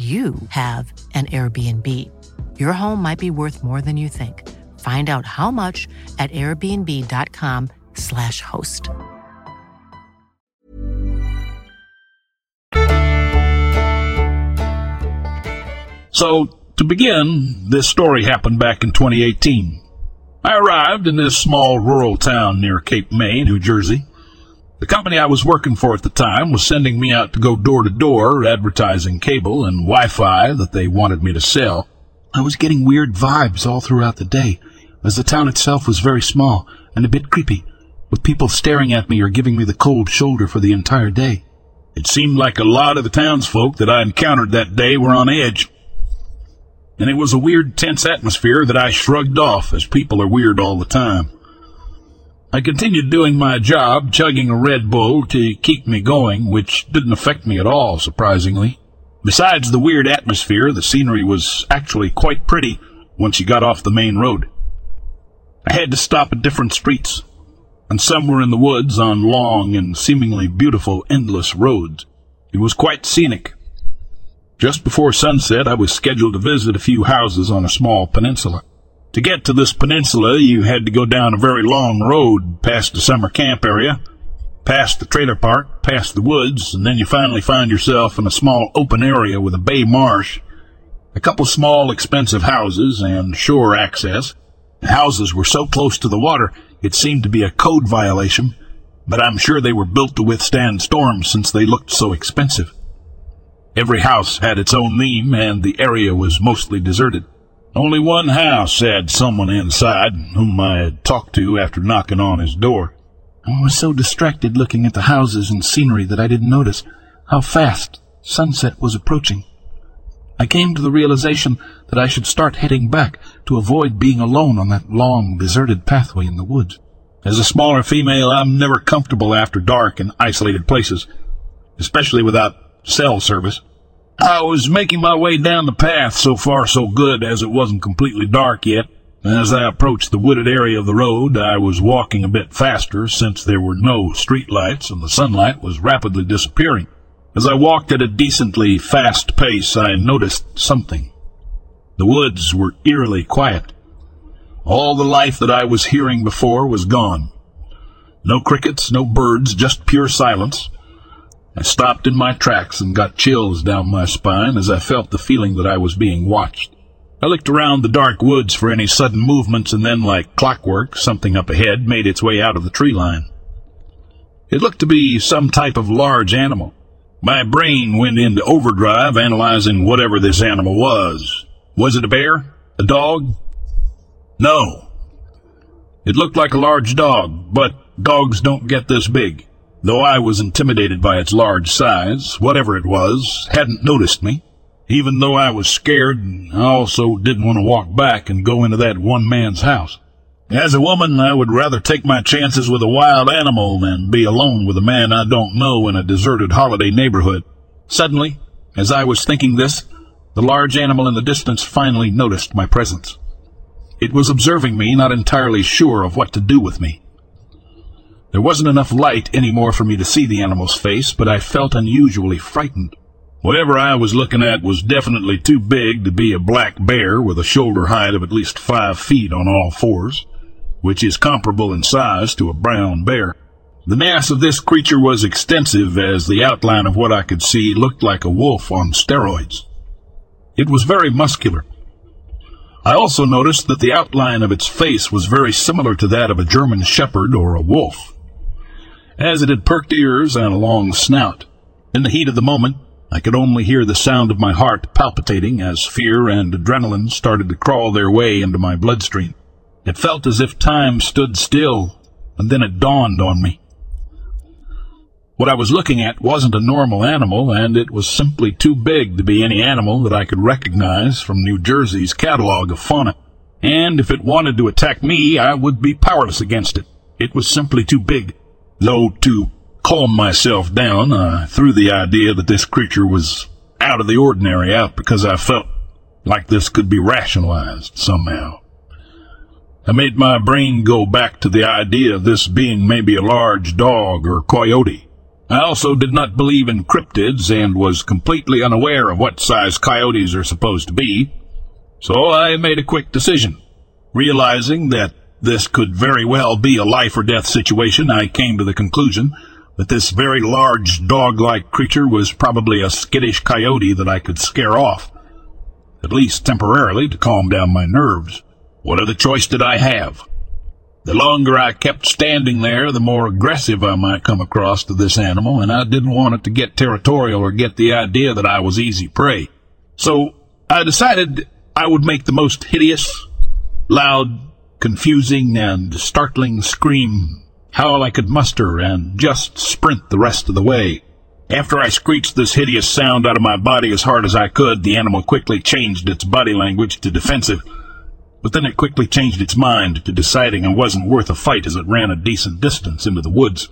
you have an Airbnb. Your home might be worth more than you think. Find out how much at airbnb.com/slash host. So, to begin, this story happened back in 2018. I arrived in this small rural town near Cape May, New Jersey. The company I was working for at the time was sending me out to go door to door advertising cable and Wi-Fi that they wanted me to sell. I was getting weird vibes all throughout the day, as the town itself was very small and a bit creepy, with people staring at me or giving me the cold shoulder for the entire day. It seemed like a lot of the townsfolk that I encountered that day were on edge. And it was a weird, tense atmosphere that I shrugged off, as people are weird all the time. I continued doing my job, chugging a Red Bull to keep me going, which didn't affect me at all, surprisingly. Besides the weird atmosphere, the scenery was actually quite pretty once you got off the main road. I had to stop at different streets, and some were in the woods on long and seemingly beautiful endless roads. It was quite scenic. Just before sunset, I was scheduled to visit a few houses on a small peninsula. To get to this peninsula, you had to go down a very long road past the summer camp area, past the trailer park, past the woods, and then you finally find yourself in a small open area with a bay marsh, a couple small expensive houses, and shore access. The houses were so close to the water, it seemed to be a code violation, but I'm sure they were built to withstand storms since they looked so expensive. Every house had its own name, and the area was mostly deserted. Only one house had someone inside whom I had talked to after knocking on his door. I was so distracted looking at the houses and scenery that I didn't notice how fast sunset was approaching. I came to the realization that I should start heading back to avoid being alone on that long, deserted pathway in the woods. As a smaller female, I'm never comfortable after dark in isolated places, especially without cell service. I was making my way down the path, so far so good, as it wasn't completely dark yet. As I approached the wooded area of the road, I was walking a bit faster since there were no street lights and the sunlight was rapidly disappearing. As I walked at a decently fast pace, I noticed something. The woods were eerily quiet. All the life that I was hearing before was gone. No crickets, no birds, just pure silence. I stopped in my tracks and got chills down my spine as I felt the feeling that I was being watched. I looked around the dark woods for any sudden movements and then, like clockwork, something up ahead made its way out of the tree line. It looked to be some type of large animal. My brain went into overdrive analyzing whatever this animal was. Was it a bear? A dog? No. It looked like a large dog, but dogs don't get this big. Though I was intimidated by its large size, whatever it was hadn't noticed me. Even though I was scared, I also didn't want to walk back and go into that one man's house. As a woman, I would rather take my chances with a wild animal than be alone with a man I don't know in a deserted holiday neighborhood. Suddenly, as I was thinking this, the large animal in the distance finally noticed my presence. It was observing me, not entirely sure of what to do with me. There wasn't enough light anymore for me to see the animal's face, but I felt unusually frightened. Whatever I was looking at was definitely too big to be a black bear with a shoulder height of at least five feet on all fours which is comparable in size to a brown bear. The mass of this creature was extensive, as the outline of what I could see looked like a wolf on steroids. It was very muscular. I also noticed that the outline of its face was very similar to that of a German shepherd or a wolf, as it had perked ears and a long snout. In the heat of the moment, I could only hear the sound of my heart palpitating as fear and adrenaline started to crawl their way into my bloodstream. It felt as if time stood still, and then it dawned on me. What I was looking at wasn't a normal animal, and it was simply too big to be any animal that I could recognize from New Jersey's catalog of fauna. And if it wanted to attack me, I would be powerless against it. It was simply too big. Though, to calm myself down, I threw the idea that this creature was out of the ordinary out because I felt like this could be rationalized somehow. I made my brain go back to the idea of this being maybe a large dog or coyote. I also did not believe in cryptids and was completely unaware of what size coyotes are supposed to be, so I made a quick decision. Realizing that this could very well be a life or death situation, I came to the conclusion that this very large dog-like creature was probably a skittish coyote that I could scare off, at least temporarily to calm down my nerves. What other choice did I have? The longer I kept standing there, the more aggressive I might come across to this animal, and I didn't want it to get territorial or get the idea that I was easy prey. So I decided I would make the most hideous, loud, confusing, and startling scream howl I could muster and just sprint the rest of the way. After I screeched this hideous sound out of my body as hard as I could, the animal quickly changed its body language to defensive but then it quickly changed its mind to deciding it wasn't worth a fight as it ran a decent distance into the woods.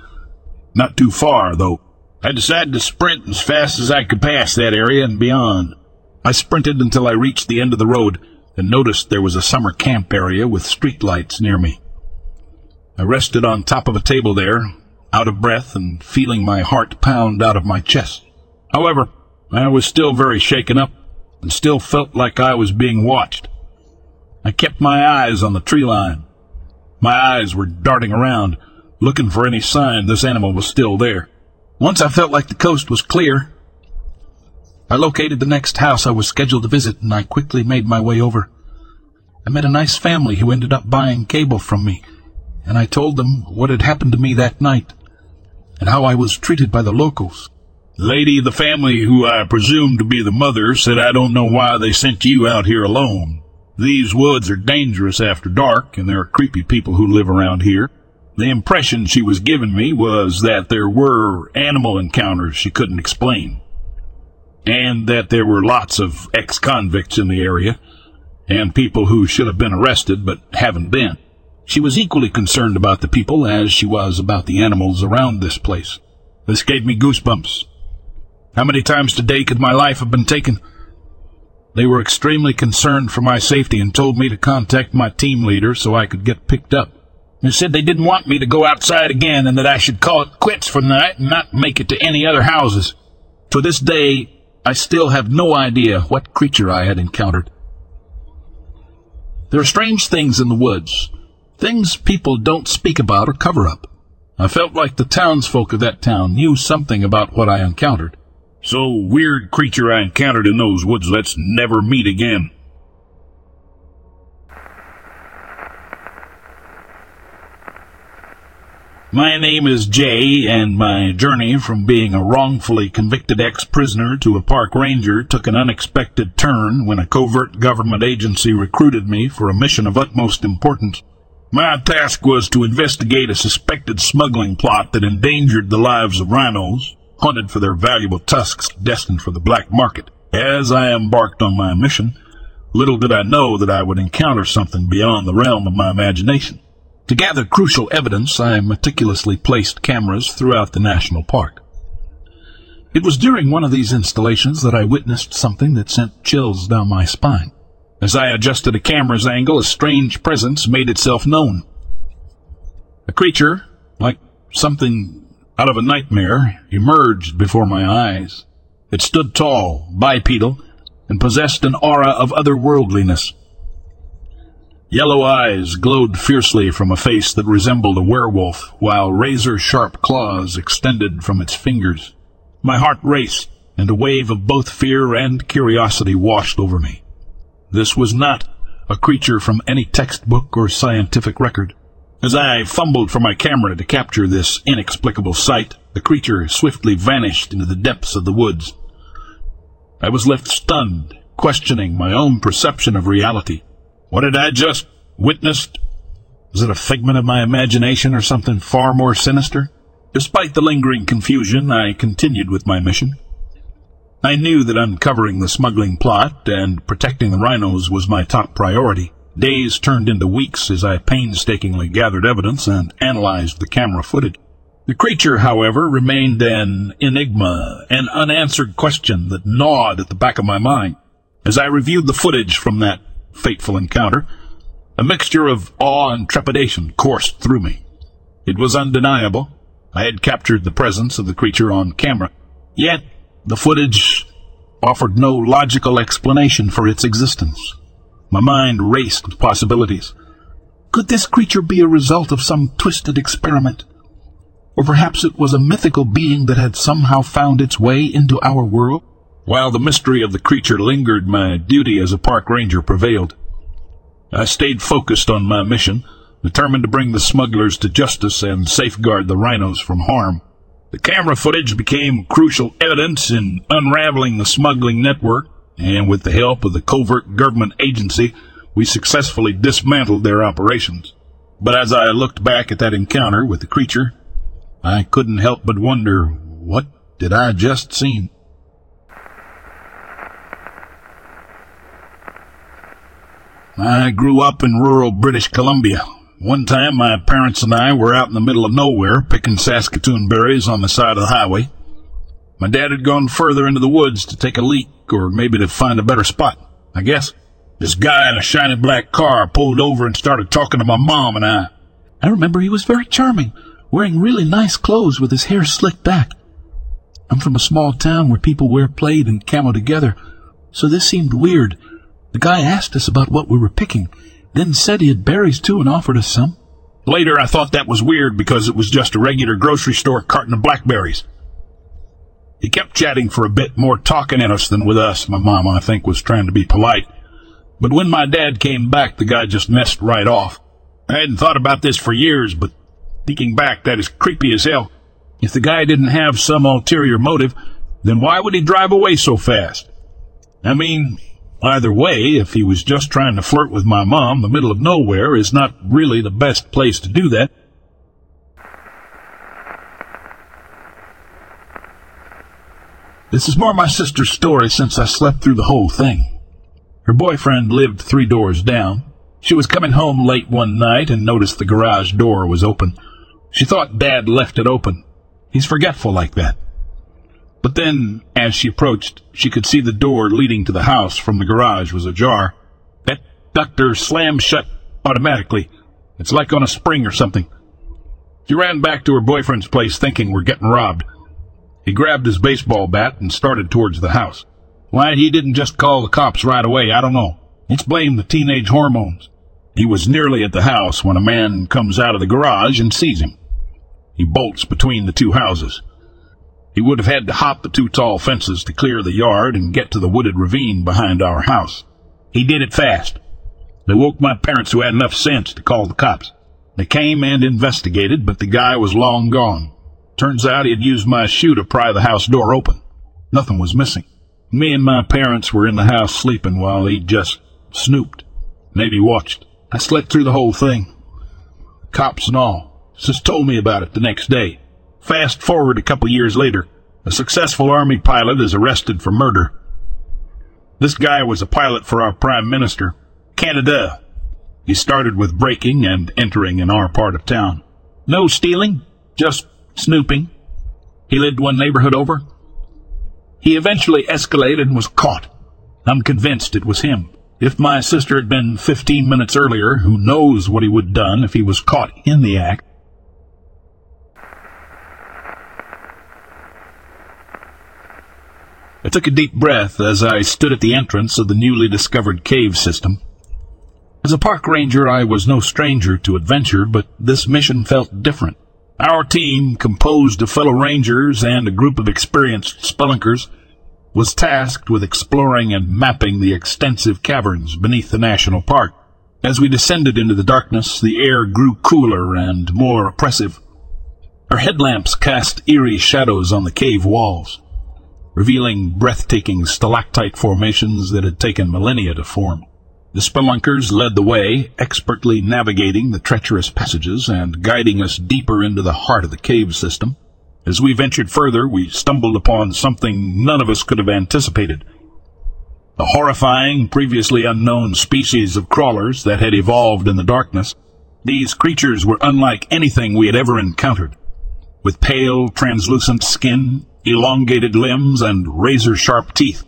Not too far, though. I decided to sprint as fast as I could pass that area and beyond. I sprinted until I reached the end of the road and noticed there was a summer camp area with street lights near me. I rested on top of a table there, out of breath and feeling my heart pound out of my chest. However, I was still very shaken up and still felt like I was being watched. I kept my eyes on the tree line. My eyes were darting around, looking for any sign this animal was still there. Once I felt like the coast was clear, I located the next house I was scheduled to visit and I quickly made my way over. I met a nice family who ended up buying cable from me, and I told them what had happened to me that night and how I was treated by the locals. The lady of the family, who I presumed to be the mother, said I don't know why they sent you out here alone. These woods are dangerous after dark, and there are creepy people who live around here. The impression she was giving me was that there were animal encounters she couldn't explain, and that there were lots of ex-convicts in the area, and people who should have been arrested but haven't been. She was equally concerned about the people as she was about the animals around this place. This gave me goosebumps. How many times today could my life have been taken? They were extremely concerned for my safety and told me to contact my team leader so I could get picked up. They said they didn't want me to go outside again and that I should call it quits for the night and not make it to any other houses. To this day, I still have no idea what creature I had encountered. There are strange things in the woods, things people don't speak about or cover up. I felt like the townsfolk of that town knew something about what I encountered. So, weird creature I encountered in those woods, let's never meet again. My name is Jay, and my journey from being a wrongfully convicted ex-prisoner to a park ranger took an unexpected turn when a covert government agency recruited me for a mission of utmost importance. My task was to investigate a suspected smuggling plot that endangered the lives of rhinos, hunted for their valuable tusks destined for the black market. As I embarked on my mission, little did I know that I would encounter something beyond the realm of my imagination. To gather crucial evidence, I meticulously placed cameras throughout the national park. It was during one of these installations that I witnessed something that sent chills down my spine. As I adjusted a camera's angle, a strange presence made itself known. A creature, like something out of a nightmare, emerged before my eyes. It stood tall, bipedal, and possessed an aura of otherworldliness. Yellow eyes glowed fiercely from a face that resembled a werewolf, while razor-sharp claws extended from its fingers. My heart raced, and a wave of both fear and curiosity washed over me. This was not a creature from any textbook or scientific record. As I fumbled for my camera to capture this inexplicable sight, the creature swiftly vanished into the depths of the woods. I was left stunned, questioning my own perception of reality. What had I just witnessed? Was it a figment of my imagination or something far more sinister? Despite the lingering confusion, I continued with my mission. I knew that uncovering the smuggling plot and protecting the rhinos was my top priority. Days turned into weeks as I painstakingly gathered evidence and analyzed the camera footage. The creature, however, remained an enigma, an unanswered question that gnawed at the back of my mind. As I reviewed the footage from that fateful encounter, a mixture of awe and trepidation coursed through me. It was undeniable. I had captured the presence of the creature on camera. Yet, the footage offered no logical explanation for its existence. My mind raced with possibilities. Could this creature be a result of some twisted experiment? Or perhaps it was a mythical being that had somehow found its way into our world? While the mystery of the creature lingered, my duty as a park ranger prevailed. I stayed focused on my mission, determined to bring the smugglers to justice and safeguard the rhinos from harm. The camera footage became crucial evidence in unraveling the smuggling network, and with the help of the covert government agency, we successfully dismantled their operations. But as I looked back at that encounter with the creature, I couldn't help but wonder, what did I just see? I grew up in rural British Columbia. One time my parents and I were out in the middle of nowhere picking Saskatoon berries on the side of the highway. My dad had gone further into the woods to take a leak or maybe to find a better spot, I guess. This guy in a shiny black car pulled over and started talking to my mom and I. I remember he was very charming, wearing really nice clothes with his hair slicked back. I'm from a small town where people wear plaid and camo together, so this seemed weird the guy asked us about what we were picking, then said he had berries too and offered us some. Later, I thought that was weird because it was just a regular grocery store carton of blackberries. He kept chatting for a bit, more talking at us than with us. My mom, I think, was trying to be polite. But when my dad came back, the guy just messed right off. I hadn't thought about this for years, but thinking back, that is creepy as hell. If the guy didn't have some ulterior motive, then why would he drive away so fast? I mean, Either way, if he was just trying to flirt with my mom, the middle of nowhere is not really the best place to do that. This is more my sister's story since I slept through the whole thing. Her boyfriend lived three doors down. She was coming home late one night and noticed the garage door was open. She thought Dad left it open. He's forgetful like that. But then, as she approached, she could see the door leading to the house from the garage was ajar. That ductor slammed shut automatically. It's like on a spring or something. She ran back to her boyfriend's place thinking we're getting robbed. He grabbed his baseball bat and started towards the house. Why he didn't just call the cops right away, I don't know. Let's blame the teenage hormones. He was nearly at the house when a man comes out of the garage and sees him. He bolts between the two houses. He would have had to hop the two tall fences to clear the yard and get to the wooded ravine behind our house. He did it fast. They woke my parents who had enough sense to call the cops. They came and investigated, but the guy was long gone. Turns out he had used my shoe to pry the house door open. Nothing was missing. Me and my parents were in the house sleeping while he just snooped. Maybe watched. I slept through the whole thing. Cops and all. Just told me about it the next day. Fast forward a couple years later, a successful Army pilot is arrested for murder. This guy was a pilot for our Prime Minister, Canada. He started with breaking and entering in our part of town. No stealing, just snooping. He lived one neighborhood over. He eventually escalated and was caught. I'm convinced it was him. If my sister had been 15 minutes earlier, who knows what he would have done if he was caught in the act? I took a deep breath as I stood at the entrance of the newly discovered cave system. As a park ranger, I was no stranger to adventure, but this mission felt different. Our team, composed of fellow rangers and a group of experienced spelunkers, was tasked with exploring and mapping the extensive caverns beneath the national park. As we descended into the darkness, the air grew cooler and more oppressive. Our headlamps cast eerie shadows on the cave walls, revealing breathtaking stalactite formations that had taken millennia to form. The spelunkers led the way, expertly navigating the treacherous passages and guiding us deeper into the heart of the cave system. As we ventured further, we stumbled upon something none of us could have anticipated. A horrifying, previously unknown species of crawlers that had evolved in the darkness. These creatures were unlike anything we had ever encountered. With pale, translucent skin, elongated limbs, and razor-sharp teeth.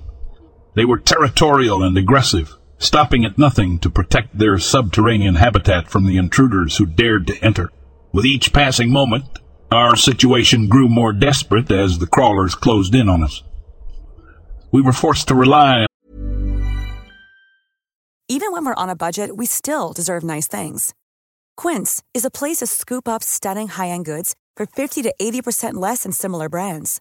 They were territorial and aggressive, stopping at nothing to protect their subterranean habitat from the intruders who dared to enter. With each passing moment, our situation grew more desperate as the crawlers closed in on us. We were forced to rely Even when we're on a budget, we still deserve nice things. Quince is a place to scoop up stunning high-end goods for 50 to 80% less than similar brands.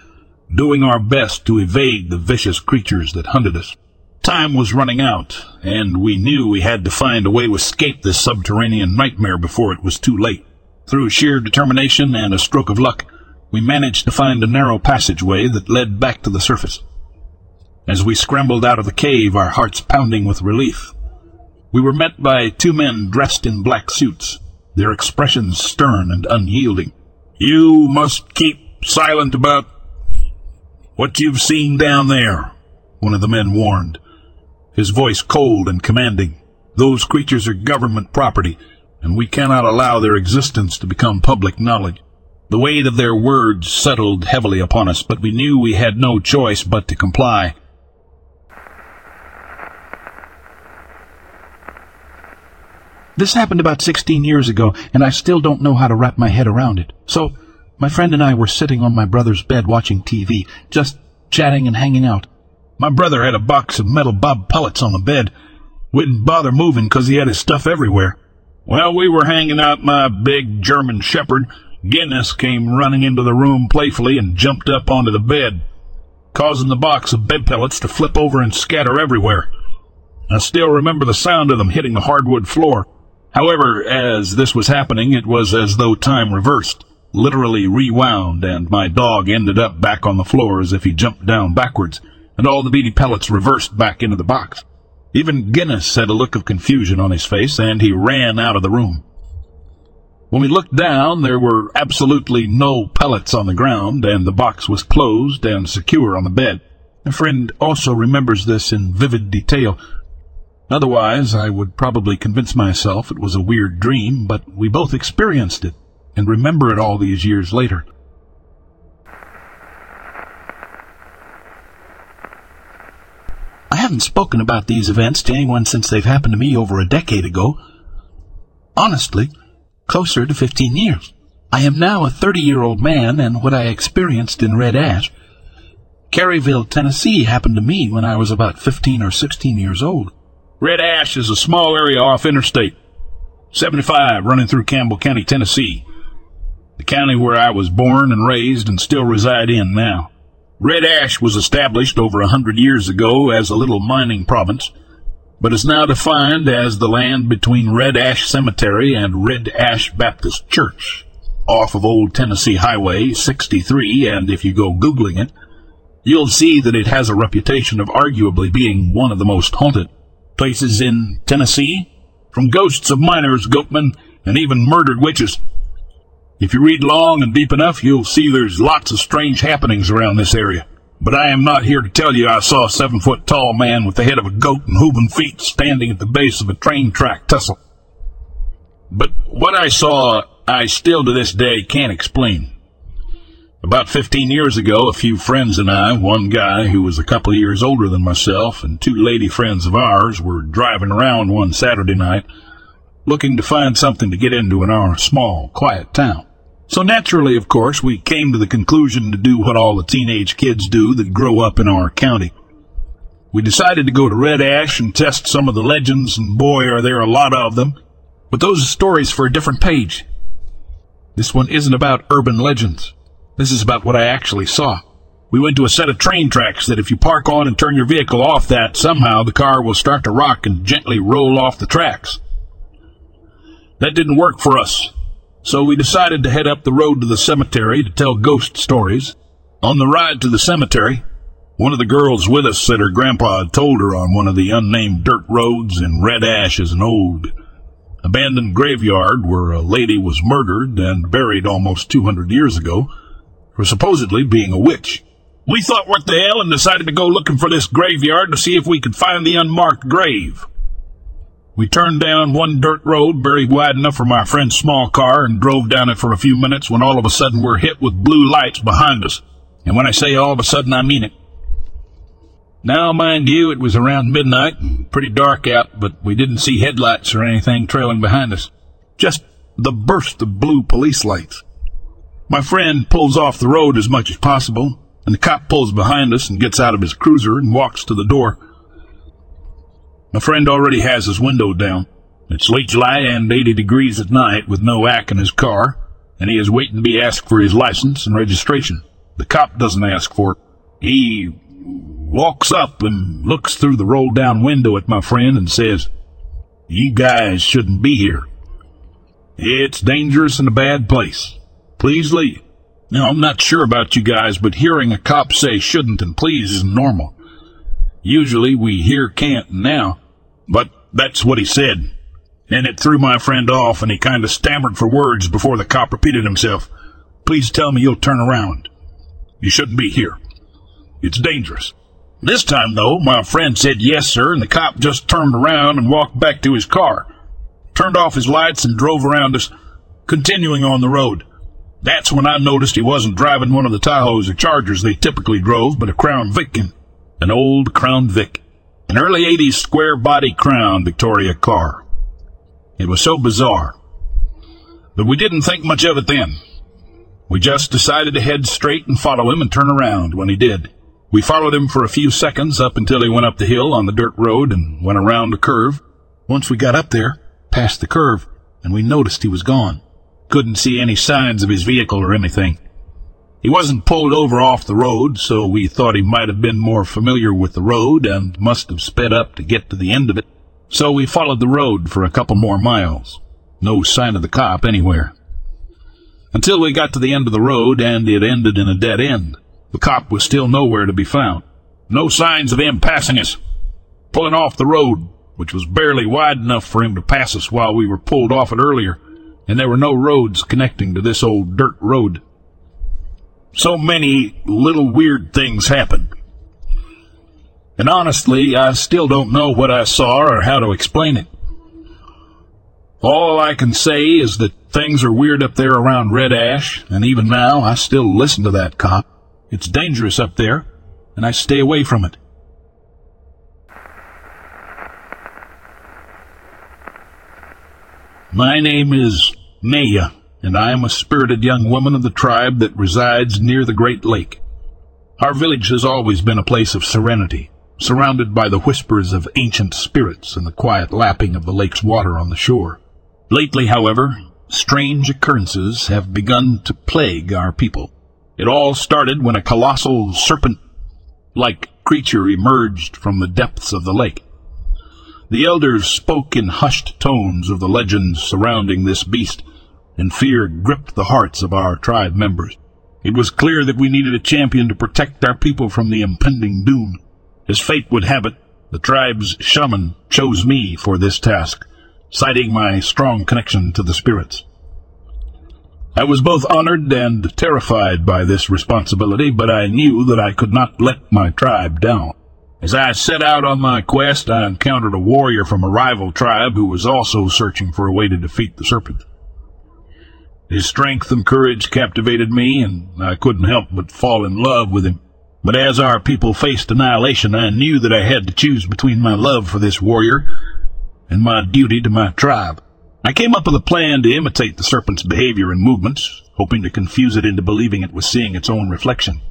doing our best to evade the vicious creatures that hunted us. Time was running out, and we knew we had to find a way to escape this subterranean nightmare before it was too late. Through sheer determination and a stroke of luck, we managed to find a narrow passageway that led back to the surface. As we scrambled out of the cave, our hearts pounding with relief, we were met by two men dressed in black suits, their expressions stern and unyielding. You must keep silent about what you've seen down there, one of the men warned, his voice cold and commanding. Those creatures are government property, and we cannot allow their existence to become public knowledge. The weight of their words settled heavily upon us, but we knew we had no choice but to comply. This happened about 16 years ago, and I still don't know how to wrap my head around it. So, my friend and I were sitting on my brother's bed watching TV, just chatting and hanging out. My brother had a box of metal bob pellets on the bed. Wouldn't bother moving 'cause he had his stuff everywhere. While we were hanging out my big German shepherd, Guinness came running into the room playfully and jumped up onto the bed, causing the box of bed pellets to flip over and scatter everywhere. I still remember the sound of them hitting the hardwood floor. However, as this was happening, it was as though time reversed, literally rewound, and my dog ended up back on the floor as if he jumped down backwards, and all the beady pellets reversed back into the box. Even Guinness had a look of confusion on his face, and he ran out of the room. When we looked down, there were absolutely no pellets on the ground, and the box was closed and secure on the bed. A friend also remembers this in vivid detail. Otherwise, I would probably convince myself it was a weird dream, but we both experienced it and remember it all these years later. I haven't spoken about these events to anyone since they've happened to me over a decade ago. Honestly, closer to 15 years. I am now a 30-year-old man, and what I experienced in Red Ash, Caryville, Tennessee, happened to me when I was about 15 or 16 years old. Red Ash is a small area off Interstate 75 running through Campbell County, Tennessee, the county where I was born and raised and still reside in now. Red Ash was established over a hundred years ago as a little mining province, but is now defined as the land between Red Ash Cemetery and Red Ash Baptist Church, off of Old Tennessee Highway 63, and if you go Googling it, you'll see that it has a reputation of arguably being one of the most haunted places in Tennessee, from ghosts of miners, goatmen, and even murdered witches. If you read long and deep enough, you'll see there's lots of strange happenings around this area. But I am not here to tell you I saw a seven foot tall man with the head of a goat and hooven feet standing at the base of a train track trestle. But what I saw, I still to this day can't explain. About 15 years ago, a few friends and I, one guy who was a couple of years older than myself, and two lady friends of ours, were driving around one Saturday night looking to find something to get into in our small, quiet town. So naturally, of course, we came to the conclusion to do what all the teenage kids do that grow up in our county. We decided to go to Red Ash and test some of the legends, and boy, are there a lot of them. But those are stories for a different page. This one isn't about urban legends. This is about what I actually saw. We went to a set of train tracks that if you park on and turn your vehicle off that, somehow the car will start to rock and gently roll off the tracks. That didn't work for us. So we decided to head up the road to the cemetery to tell ghost stories. On the ride to the cemetery, one of the girls with us said her grandpa had told her on one of the unnamed dirt roads in Red Ash is an old abandoned graveyard where a lady was murdered and buried almost 200 years ago for supposedly being a witch. We thought what the hell and decided to go looking for this graveyard to see if we could find the unmarked grave. We turned down one dirt road very wide enough for my friend's small car and drove down it for a few minutes when all of a sudden we're hit with blue lights behind us. And when I say all of a sudden, I mean it. Now, mind you, it was around midnight, pretty dark out, but we didn't see headlights or anything trailing behind us. Just the burst of blue police lights. My friend pulls off the road as much as possible, and the cop pulls behind us and gets out of his cruiser and walks to the door. My friend already has his window down. It's late July and 80 degrees at night with no ack in his car, and he is waiting to be asked for his license and registration. The cop doesn't ask for it. He walks up and looks through the roll down window at my friend and says, You guys shouldn't be here. It's dangerous and a bad place. Please leave. Now, I'm not sure about you guys, but hearing a cop say shouldn't and please isn't normal. Usually we hear can't now, but that's what he said. And it threw my friend off, and he kind of stammered for words before the cop repeated himself. Please tell me you'll turn around. You shouldn't be here. It's dangerous. This time, though, my friend said yes, sir, and the cop just turned around and walked back to his car, turned off his lights, and drove around us, continuing on the road. That's when I noticed he wasn't driving one of the Tahoes or Chargers they typically drove, but a Crown Vic, an old Crown Vic. An early 80s square body Crown Victoria car. It was so bizarre. But we didn't think much of it then. We just decided to head straight and follow him and turn around when he did. We followed him for a few seconds up until he went up the hill on the dirt road and went around a curve. Once we got up there, past the curve, and we noticed he was gone. Couldn't see any signs of his vehicle or anything. He wasn't pulled over off the road, so we thought he might have been more familiar with the road and must have sped up to get to the end of it. So we followed the road for a couple more miles. No sign of the cop anywhere. Until we got to the end of the road and it ended in a dead end. The cop was still nowhere to be found. No signs of him passing us. Pulling off the road, which was barely wide enough for him to pass us while we were pulled off it earlier, and there were no roads connecting to this old dirt road. So many little weird things happened. And honestly, I still don't know what I saw or how to explain it. All I can say is that things are weird up there around Red Ash, and even now I still listen to that cop. It's dangerous up there, and I stay away from it. My name is Maya, and I am a spirited young woman of the tribe that resides near the Great Lake. Our village has always been a place of serenity, surrounded by the whispers of ancient spirits and the quiet lapping of the lake's water on the shore. Lately, however, strange occurrences have begun to plague our people. It all started when a colossal serpent-like creature emerged from the depths of the lake. The elders spoke in hushed tones of the legends surrounding this beast, and fear gripped the hearts of our tribe members. It was clear that we needed a champion to protect our people from the impending doom. As fate would have it, the tribe's shaman chose me for this task citing my strong connection to the spirits. I was both honored and terrified by this responsibility, but I knew that I could not let my tribe down. As I set out on my quest, I encountered a warrior from a rival tribe who was also searching for a way to defeat the serpent. His strength and courage captivated me, and I couldn't help but fall in love with him. But as our people faced annihilation, I knew that I had to choose between my love for this warrior and my duty to my tribe. I came up with a plan to imitate the serpent's behavior and movements, hoping to confuse it into believing it was seeing its own reflection.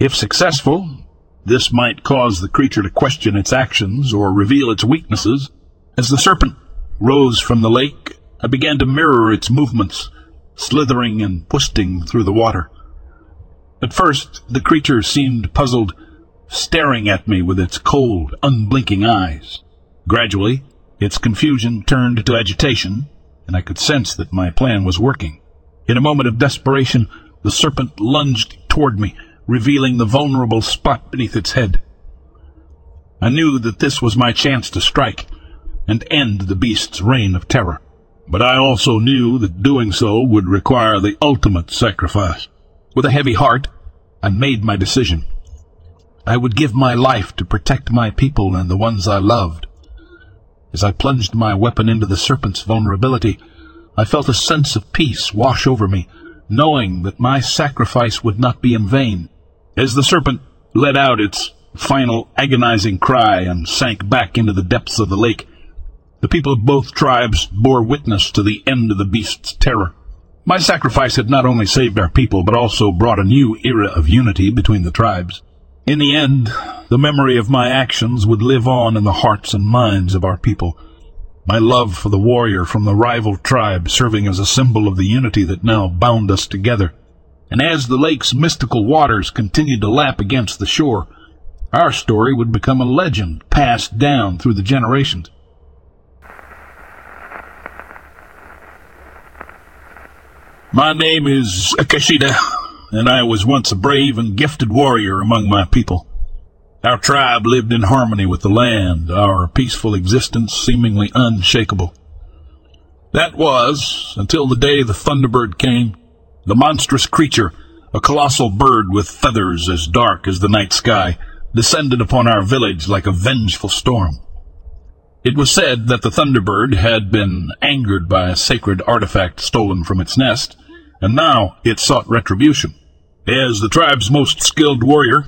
If successful, this might cause the creature to question its actions or reveal its weaknesses. As the serpent rose from the lake, I began to mirror its movements, slithering and twisting through the water. At first, the creature seemed puzzled, staring at me with its cold, unblinking eyes. Gradually, its confusion turned to agitation, and I could sense that my plan was working. In a moment of desperation, the serpent lunged toward me, revealing the vulnerable spot beneath its head. I knew that this was my chance to strike and end the beast's reign of terror, but I also knew that doing so would require the ultimate sacrifice. With a heavy heart, I made my decision. I would give my life to protect my people and the ones I loved. As I plunged my weapon into the serpent's vulnerability, I felt a sense of peace wash over me, knowing that my sacrifice would not be in vain. As the serpent let out its final agonizing cry and sank back into the depths of the lake, the people of both tribes bore witness to the end of the beast's terror. My sacrifice had not only saved our people, but also brought a new era of unity between the tribes. In the end, the memory of my actions would live on in the hearts and minds of our people. My love for the warrior from the rival tribe serving as a symbol of the unity that now bound us together. And as the lake's mystical waters continued to lap against the shore, our story would become a legend passed down through the generations. My name is Akashida and I was once a brave and gifted warrior among my people. Our tribe lived in harmony with the land, our peaceful existence seemingly unshakable. That was until the day the Thunderbird came, the monstrous creature, a colossal bird with feathers as dark as the night sky, descended upon our village like a vengeful storm. It was said that the Thunderbird had been angered by a sacred artifact stolen from its nest, and now it sought retribution. As the tribe's most skilled warrior,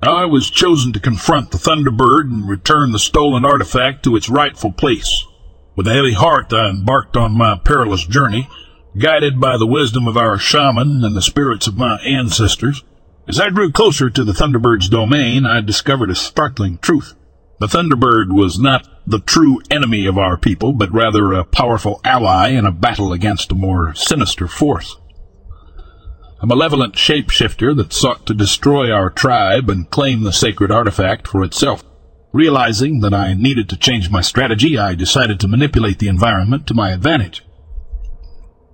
I was chosen to confront the Thunderbird and return the stolen artifact to its rightful place. With a heavy heart, I embarked on my perilous journey, guided by the wisdom of our shaman and the spirits of my ancestors. As I drew closer to the Thunderbird's domain, I discovered a startling truth. The Thunderbird was not the true enemy of our people, but rather a powerful ally in a battle against a more sinister force a malevolent shapeshifter that sought to destroy our tribe and claim the sacred artifact for itself. Realizing that I needed to change my strategy, I decided to manipulate the environment to my advantage.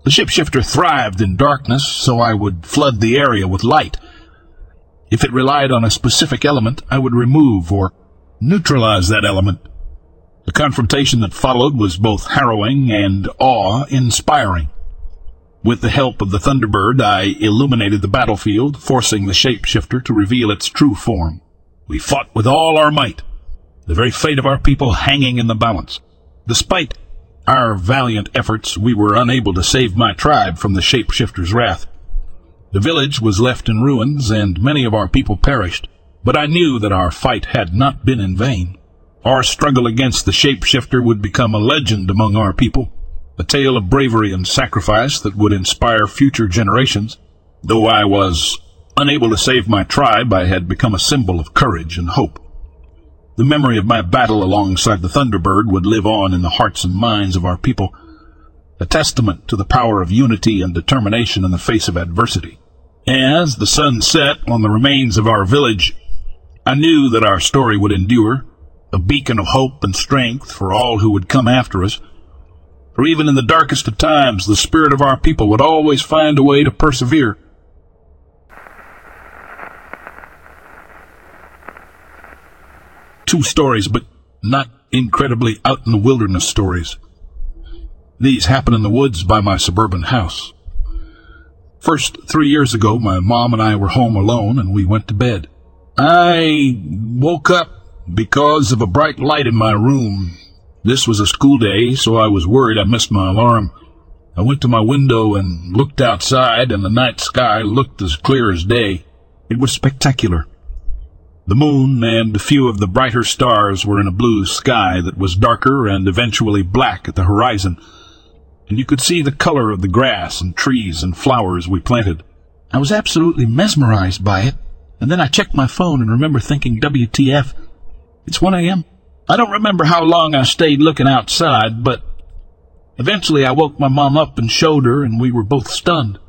The shapeshifter thrived in darkness, so I would flood the area with light. If it relied on a specific element, I would remove or neutralize that element. The confrontation that followed was both harrowing and awe-inspiring. With the help of the Thunderbird, I illuminated the battlefield, forcing the shapeshifter to reveal its true form. We fought with all our might, the very fate of our people hanging in the balance. Despite our valiant efforts, we were unable to save my tribe from the shapeshifter's wrath. The village was left in ruins, and many of our people perished, but I knew that our fight had not been in vain. Our struggle against the shapeshifter would become a legend among our people, a tale of bravery and sacrifice that would inspire future generations. Though I was unable to save my tribe, I had become a symbol of courage and hope. The memory of my battle alongside the Thunderbird would live on in the hearts and minds of our people, a testament to the power of unity and determination in the face of adversity. As the sun set on the remains of our village, I knew that our story would endure, a beacon of hope and strength for all who would come after us. For even in the darkest of times, the spirit of our people would always find a way to persevere. Two stories, but not incredibly out in the wilderness stories. These happen in the woods by my suburban house. First, three years ago, my mom and I were home alone and we went to bed. I woke up because of a bright light in my room. This was a school day, so I was worried I missed my alarm. I went to my window and looked outside, and the night sky looked as clear as day. It was spectacular. The moon and a few of the brighter stars were in a blue sky that was darker and eventually black at the horizon, and you could see the color of the grass and trees and flowers we planted. I was absolutely mesmerized by it, and then I checked my phone and remember thinking, WTF, it's 1 a.m. I don't remember how long I stayed looking outside, but eventually I woke my mom up and showed her, and we were both stunned.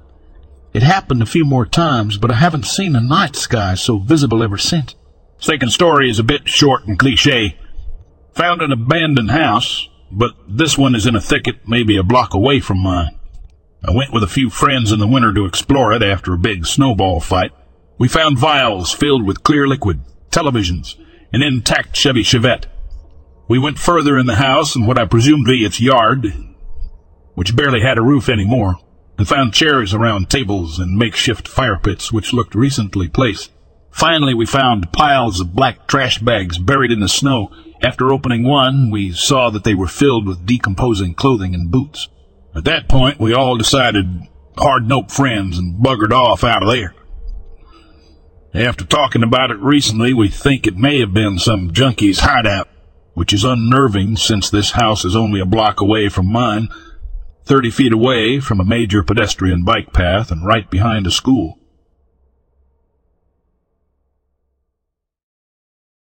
It happened a few more times, but I haven't seen a night sky so visible ever since. Second story is a bit short and cliche. Found an abandoned house, but this one is in a thicket maybe a block away from mine. I went with a few friends in the winter to explore it after a big snowball fight. We found vials filled with clear liquid, televisions, an intact Chevy Chevette. We went further in the house and what I presumed to be its yard, which barely had a roof anymore, and found chairs around tables and makeshift fire pits which looked recently placed. Finally, we found piles of black trash bags buried in the snow. After opening one, we saw that they were filled with decomposing clothing and boots. At that point, we all decided hard nope friends and buggered off out of there. After talking about it recently, we think it may have been some junkie's hideout, which is unnerving since this house is only a block away from mine, 30 feet away from a major pedestrian bike path and right behind a school.